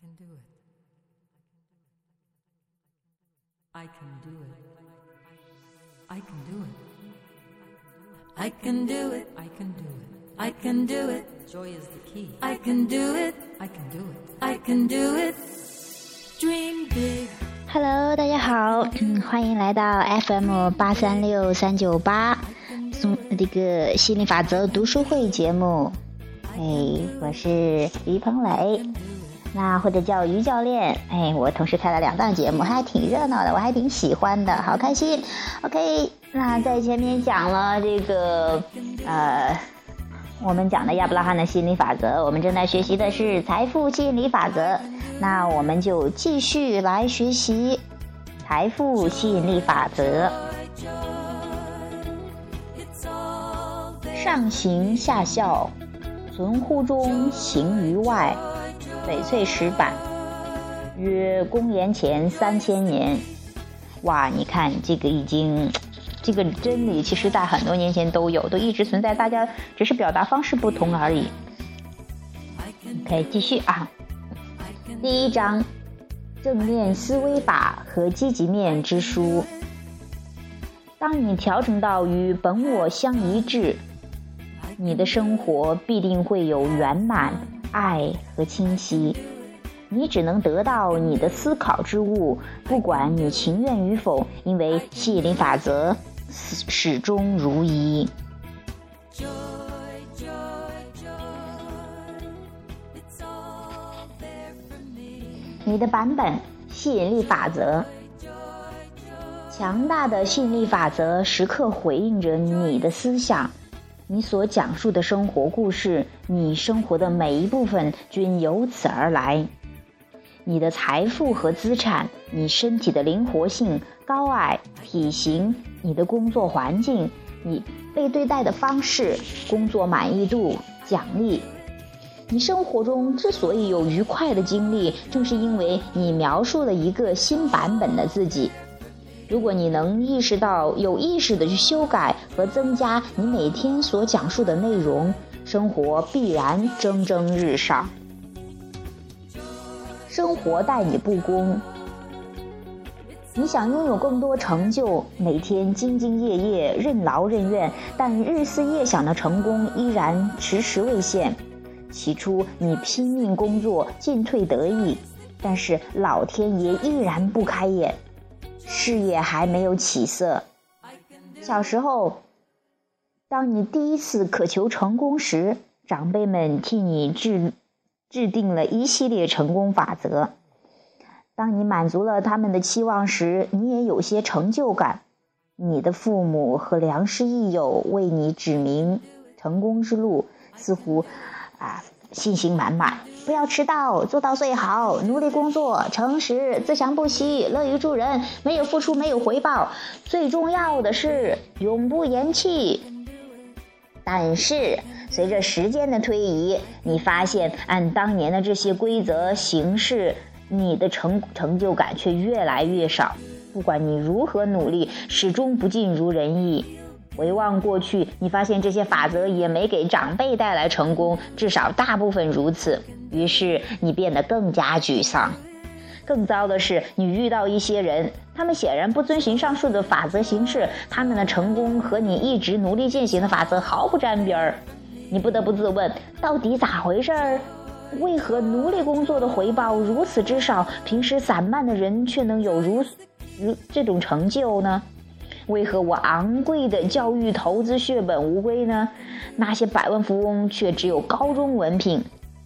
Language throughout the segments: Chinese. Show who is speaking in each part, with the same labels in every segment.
Speaker 1: can do it. I can do it. I can do it. I can do it. I can do it. I can do it. Joy is the key. I can do it. I can do it. I can do it. Dream big.
Speaker 2: Hello，大家好，嗯，欢迎来到 FM 八三六三九八，送这个心理法则读书会节目。哎，我是于鹏磊，那或者叫于教练。哎，我同时开了两档节目，还挺热闹的，我还挺喜欢的，好开心。OK，那在前面讲了这个，呃，我们讲的亚伯拉罕的心理法则，我们正在学习的是财富吸引力法则。那我们就继续来学习财富吸引力法则，上行下效。存乎中，行于外。翡翠石板，约公元前三千年。哇，你看这个已经，这个真理其实在很多年前都有，都一直存在，大家只是表达方式不同而已。OK，继续啊。第一章，正面思维法和积极面之书。当你调整到与本我相一致。你的生活必定会有圆满、爱和清晰。你只能得到你的思考之物，不管你情愿与否，因为吸引力法则始终如一。你的版本吸引力法则，强大的吸引力法则时刻回应着你的思想。你所讲述的生活故事，你生活的每一部分均由此而来。你的财富和资产，你身体的灵活性、高矮、体型，你的工作环境，你被对待的方式，工作满意度、奖励。你生活中之所以有愉快的经历，正是因为你描述了一个新版本的自己。如果你能意识到有意识的去修改和增加你每天所讲述的内容，生活必然蒸蒸日上。生活待你不公，你想拥有更多成就，每天兢兢业业、任劳任怨，但日思夜想的成功依然迟迟未现。起初你拼命工作，进退得意，但是老天爷依然不开眼。事业还没有起色。小时候，当你第一次渴求成功时，长辈们替你制制定了一系列成功法则。当你满足了他们的期望时，你也有些成就感。你的父母和良师益友为你指明成功之路，似乎啊信心满满。不要迟到，做到最好，努力工作，诚实，自强不息，乐于助人，没有付出没有回报，最重要的是永不言弃。但是随着时间的推移，你发现按当年的这些规则行事，你的成成就感却越来越少。不管你如何努力，始终不尽如人意。回望过去，你发现这些法则也没给长辈带来成功，至少大部分如此。于是你变得更加沮丧。更糟的是，你遇到一些人，他们显然不遵循上述的法则行事，他们的成功和你一直努力践行的法则毫不沾边儿。你不得不自问：到底咋回事儿？为何努力工作的回报如此之少，平时散漫的人却能有如如这种成就呢？为何我昂贵的教育投资血本无归呢？那些百万富翁却只有高中文凭。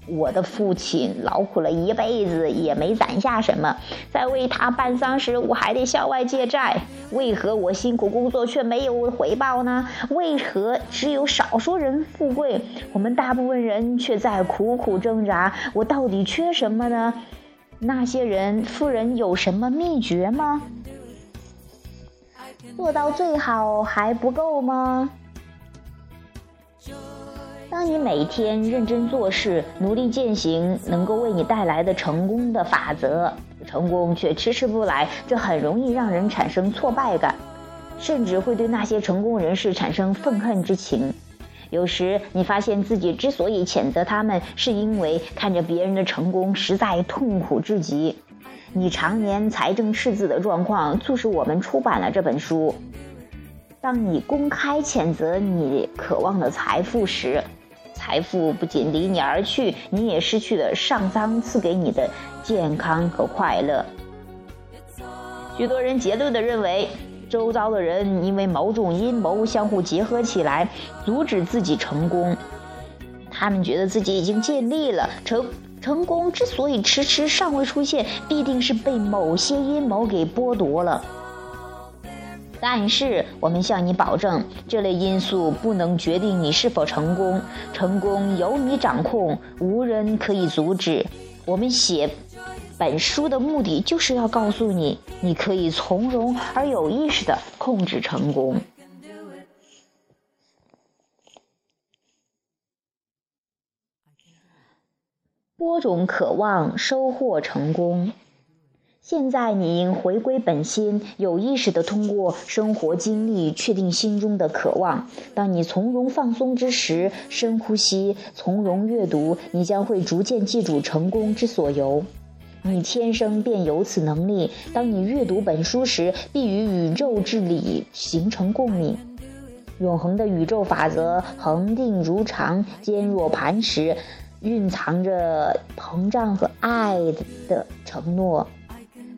Speaker 2: 我的父亲劳苦了一辈子，也没攒下什么，在为他办丧时，我还得向外借债。为何我辛苦工作却没有回报呢？为何只有少数人富贵，我们大部分人却在苦苦挣扎？我到底缺什么呢？那些人富人有什么秘诀吗？做到最好还不够吗？当你每天认真做事，努力践行能够为你带来的成功的法则，成功却迟迟不来，这很容易让人产生挫败感，甚至会对那些成功人士产生愤恨之情。有时你发现自己之所以谴责他们，是因为看着别人的成功实在痛苦至极。你常年财政赤字的状况，促使我们出版了这本书。当你公开谴责你渴望的财富时，财富不仅离你而去，你也失去了上苍赐给你的健康和快乐。许多人结论地认为，周遭的人因为某种阴谋相互结合起来，阻止自己成功。他们觉得自己已经尽力了，成成功之所以迟迟尚未出现，必定是被某些阴谋给剥夺了。但是，我们向你保证，这类因素不能决定你是否成功，成功由你掌控，无人可以阻止。我们写本书的目的就是要告诉你，你可以从容而有意识地控制成功。播种渴望，收获成功。现在你应回归本心，有意识地通过生活经历确定心中的渴望。当你从容放松之时，深呼吸，从容阅读，你将会逐渐记住成功之所由。你天生便有此能力。当你阅读本书时，必与宇宙之理形成共鸣。永恒的宇宙法则，恒定如常，坚若磐石。蕴藏着膨胀和爱的承诺，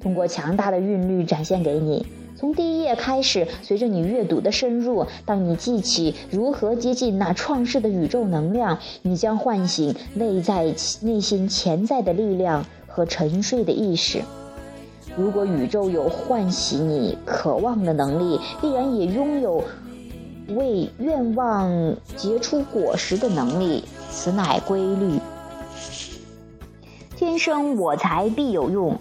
Speaker 2: 通过强大的韵律展现给你。从第一页开始，随着你阅读的深入，当你记起如何接近那创世的宇宙能量，你将唤醒内在内心潜在的力量和沉睡的意识。如果宇宙有唤醒你渴望的能力，必然也拥有为愿望结出果实的能力。此乃规律。天生我材必有用。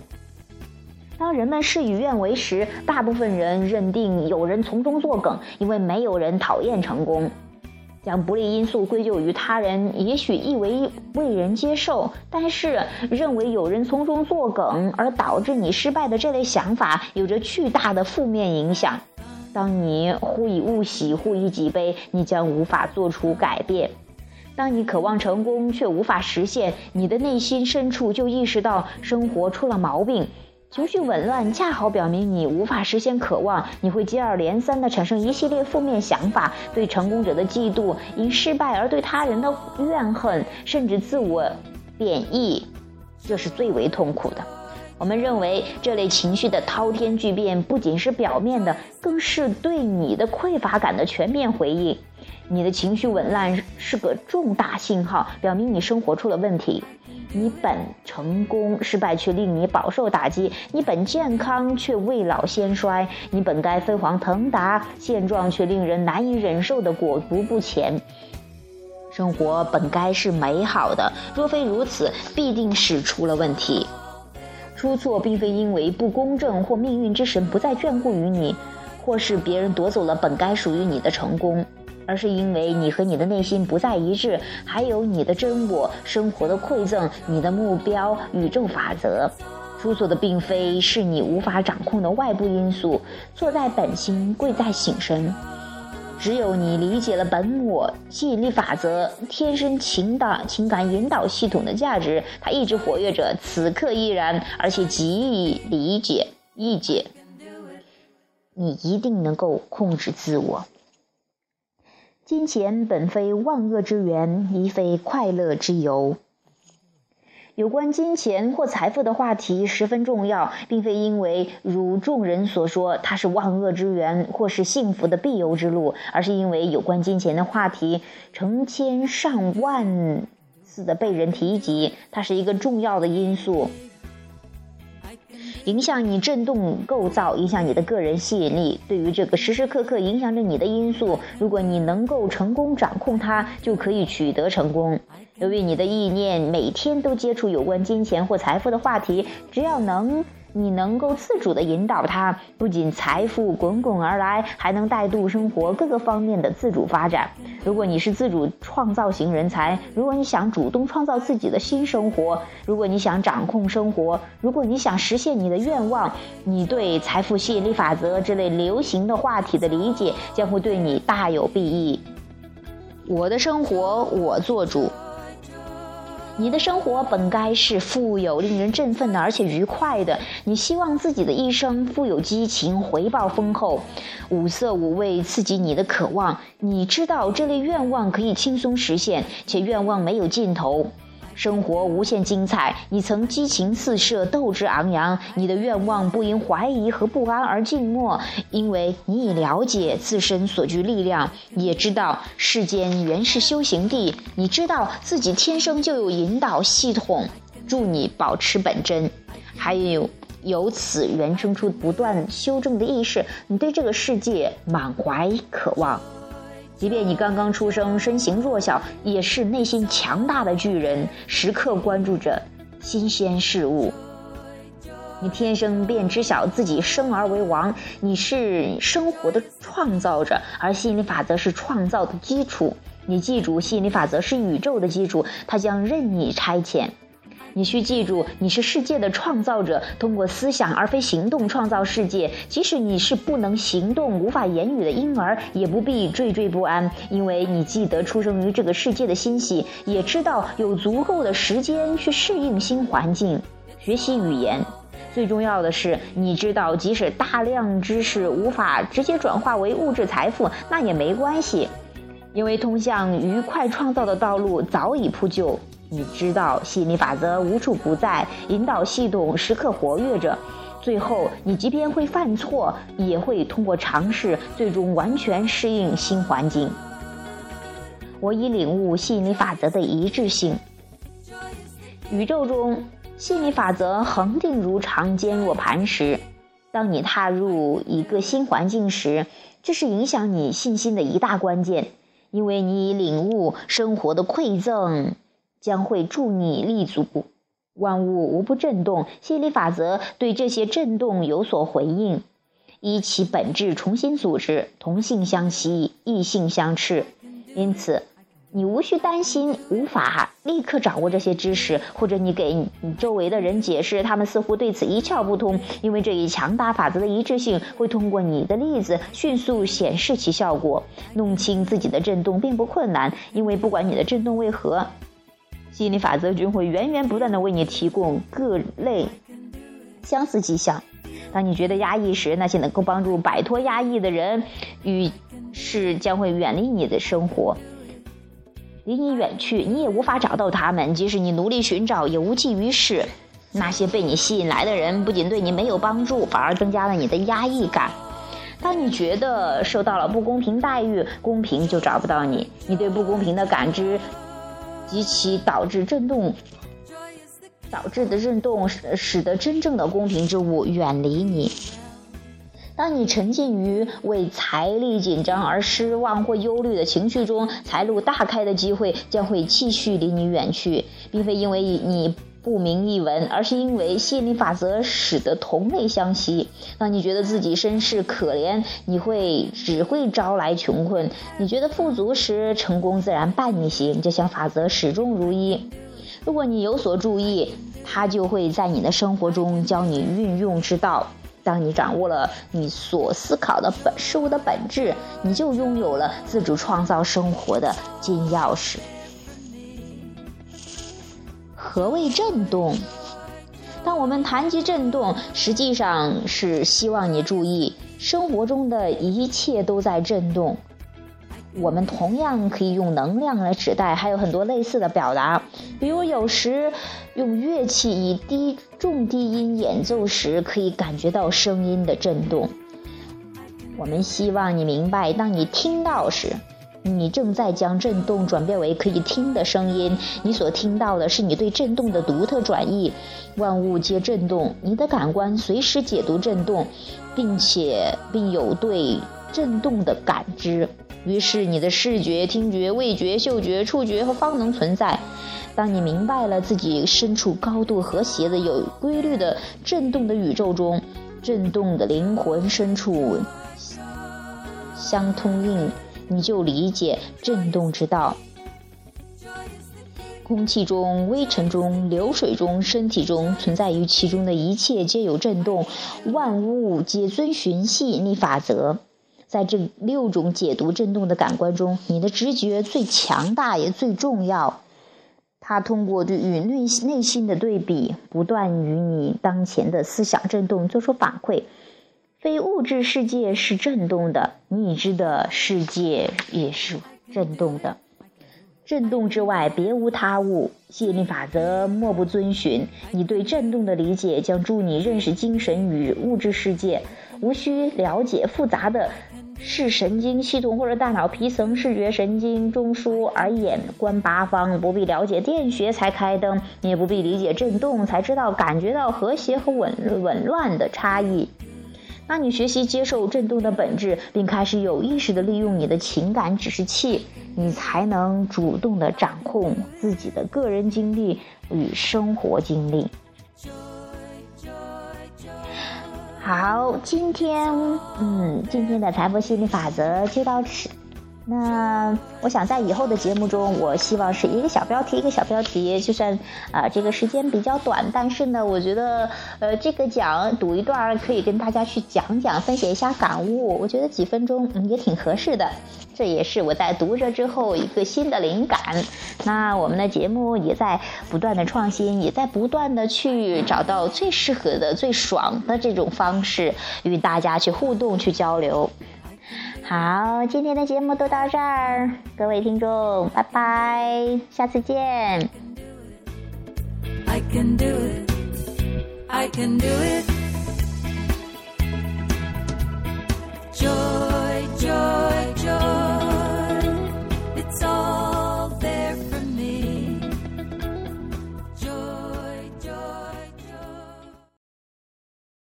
Speaker 2: 当人们事与愿违时，大部分人认定有人从中作梗，因为没有人讨厌成功。将不利因素归咎于他人，也许易为为人接受，但是认为有人从中作梗而导致你失败的这类想法，有着巨大的负面影响。当你忽以物喜，忽以己悲，你将无法做出改变。当你渴望成功却无法实现，你的内心深处就意识到生活出了毛病，情绪紊乱，恰好表明你无法实现渴望。你会接二连三地产生一系列负面想法，对成功者的嫉妒，因失败而对他人的怨恨，甚至自我贬义，这是最为痛苦的。我们认为这类情绪的滔天巨变不仅是表面的，更是对你的匮乏感的全面回应。你的情绪紊乱是个重大信号，表明你生活出了问题。你本成功，失败却令你饱受打击；你本健康，却未老先衰；你本该飞黄腾达，现状却令人难以忍受的裹足不前。生活本该是美好的，若非如此，必定是出了问题。出错并非因为不公正或命运之神不再眷顾于你，或是别人夺走了本该属于你的成功。而是因为你和你的内心不再一致，还有你的真我、生活的馈赠、你的目标、宇宙法则。出错的并非是你无法掌控的外部因素，错在本心，贵在醒神。只有你理解了本我、吸引力法则、天生情导情感引导系统的价值，它一直活跃着，此刻依然，而且极易理解、易解。你一定能够控制自我。金钱本非万恶之源，亦非快乐之由。有关金钱或财富的话题十分重要，并非因为如众人所说它是万恶之源或是幸福的必由之路，而是因为有关金钱的话题成千上万次的被人提及，它是一个重要的因素。影响你振动构造，影响你的个人吸引力。对于这个时时刻刻影响着你的因素，如果你能够成功掌控它，就可以取得成功。由于你的意念每天都接触有关金钱或财富的话题，只要能。你能够自主地引导他，不仅财富滚滚而来，还能带动生活各个方面的自主发展。如果你是自主创造型人才，如果你想主动创造自己的新生活，如果你想掌控生活，如果你想实现你的愿望，你对财富吸引力法则这类流行的话题的理解将会对你大有裨益。我的生活我做主。你的生活本该是富有、令人振奋的，而且愉快的。你希望自己的一生富有激情，回报丰厚，五色五味刺激你的渴望。你知道这类愿望可以轻松实现，且愿望没有尽头。生活无限精彩，你曾激情四射，斗志昂扬。你的愿望不因怀疑和不安而静默，因为你已了解自身所具力量，也知道世间原是修行地。你知道自己天生就有引导系统，助你保持本真，还有由此原生出不断修正的意识。你对这个世界满怀渴望。即便你刚刚出生，身形弱小，也是内心强大的巨人，时刻关注着新鲜事物。你天生便知晓自己生而为王，你是生活的创造者，而吸引力法则是创造的基础。你记住，吸引力法则是宇宙的基础，它将任你差遣。你需记住，你是世界的创造者，通过思想而非行动创造世界。即使你是不能行动、无法言语的婴儿，也不必惴惴不安，因为你记得出生于这个世界的欣喜，也知道有足够的时间去适应新环境、学习语言。最重要的是，你知道，即使大量知识无法直接转化为物质财富，那也没关系，因为通向愉快创造的道路早已铺就。你知道吸引力法则无处不在，引导系统时刻活跃着。最后，你即便会犯错，也会通过尝试，最终完全适应新环境。我已领悟吸引力法则的一致性。宇宙中，吸引力法则恒定如常，坚若磐石。当你踏入一个新环境时，这是影响你信心的一大关键，因为你已领悟生活的馈赠。将会助你立足，万物无不震动，吸引力法则对这些震动有所回应，依其本质重新组织，同性相吸，异性相斥。因此，你无需担心无法立刻掌握这些知识，或者你给你周围的人解释，他们似乎对此一窍不通，因为这一强大法则的一致性会通过你的例子迅速显示其效果。弄清自己的震动并不困难，因为不管你的震动为何。吸引力法则均会源源不断的为你提供各类相似迹象。当你觉得压抑时，那些能够帮助摆脱压抑的人与事将会远离你的生活，离你远去，你也无法找到他们。即使你努力寻找，也无济于事。那些被你吸引来的人，不仅对你没有帮助，反而增加了你的压抑感。当你觉得受到了不公平待遇，公平就找不到你。你对不公平的感知。及其导致震动导致的震动，使使得真正的公平之物远离你。当你沉浸于为财力紧张而失望或忧虑的情绪中，财路大开的机会将会继续离你远去，并非因为你。不明一文，而是因为吸引力法则使得同类相吸。当你觉得自己身世可怜，你会只会招来穷困；你觉得富足时，成功自然伴你行。这项法则始终如一。如果你有所注意，它就会在你的生活中教你运用之道。当你掌握了你所思考的本事物的本质，你就拥有了自主创造生活的金钥匙。何谓震动？当我们谈及震动，实际上是希望你注意，生活中的一切都在震动。我们同样可以用能量来指代，还有很多类似的表达。比如，有时用乐器以低重低音演奏时，可以感觉到声音的震动。我们希望你明白，当你听到时。你正在将震动转变为可以听的声音，你所听到的是你对震动的独特转译。万物皆震动，你的感官随时解读震动，并且并有对震动的感知。于是，你的视觉、听觉、味觉、嗅觉、触觉和方能存在。当你明白了自己身处高度和谐的、有规律的震动的宇宙中，震动的灵魂深处相通应。你就理解震动之道。空气中、微尘中、流水中、身体中存在于其中的一切皆有震动，万物皆遵循吸引力法则。在这六种解读震动的感官中，你的直觉最强大也最重要。它通过对与内内心的对比，不断与你当前的思想震动做出反馈。非物质世界是震动的，你已知的世界也是震动的。震动之外，别无他物。吸引力法则莫不遵循。你对震动的理解，将助你认识精神与物质世界。无需了解复杂的视神经系统或者大脑皮层视觉神经中枢而眼观八方。不必了解电学才开灯，你也不必理解震动才知道感觉到和谐和紊紊乱的差异。当你学习接受震动的本质，并开始有意识地利用你的情感指示器，你才能主动地掌控自己的个人经历与生活经历。好，今天，嗯，今天的财富心理法则就到此。那我想在以后的节目中，我希望是一个小标题，一个小标题，就算啊这个时间比较短，但是呢，我觉得呃这个讲读一段可以跟大家去讲讲，分享一下感悟，我觉得几分钟嗯也挺合适的。这也是我在读着之后一个新的灵感。那我们的节目也在不断的创新，也在不断的去找到最适合的、最爽的这种方式与大家去互动、去交流。好，今天的节目都到这儿，各位听众，拜拜，下次见。Joy, joy, joy.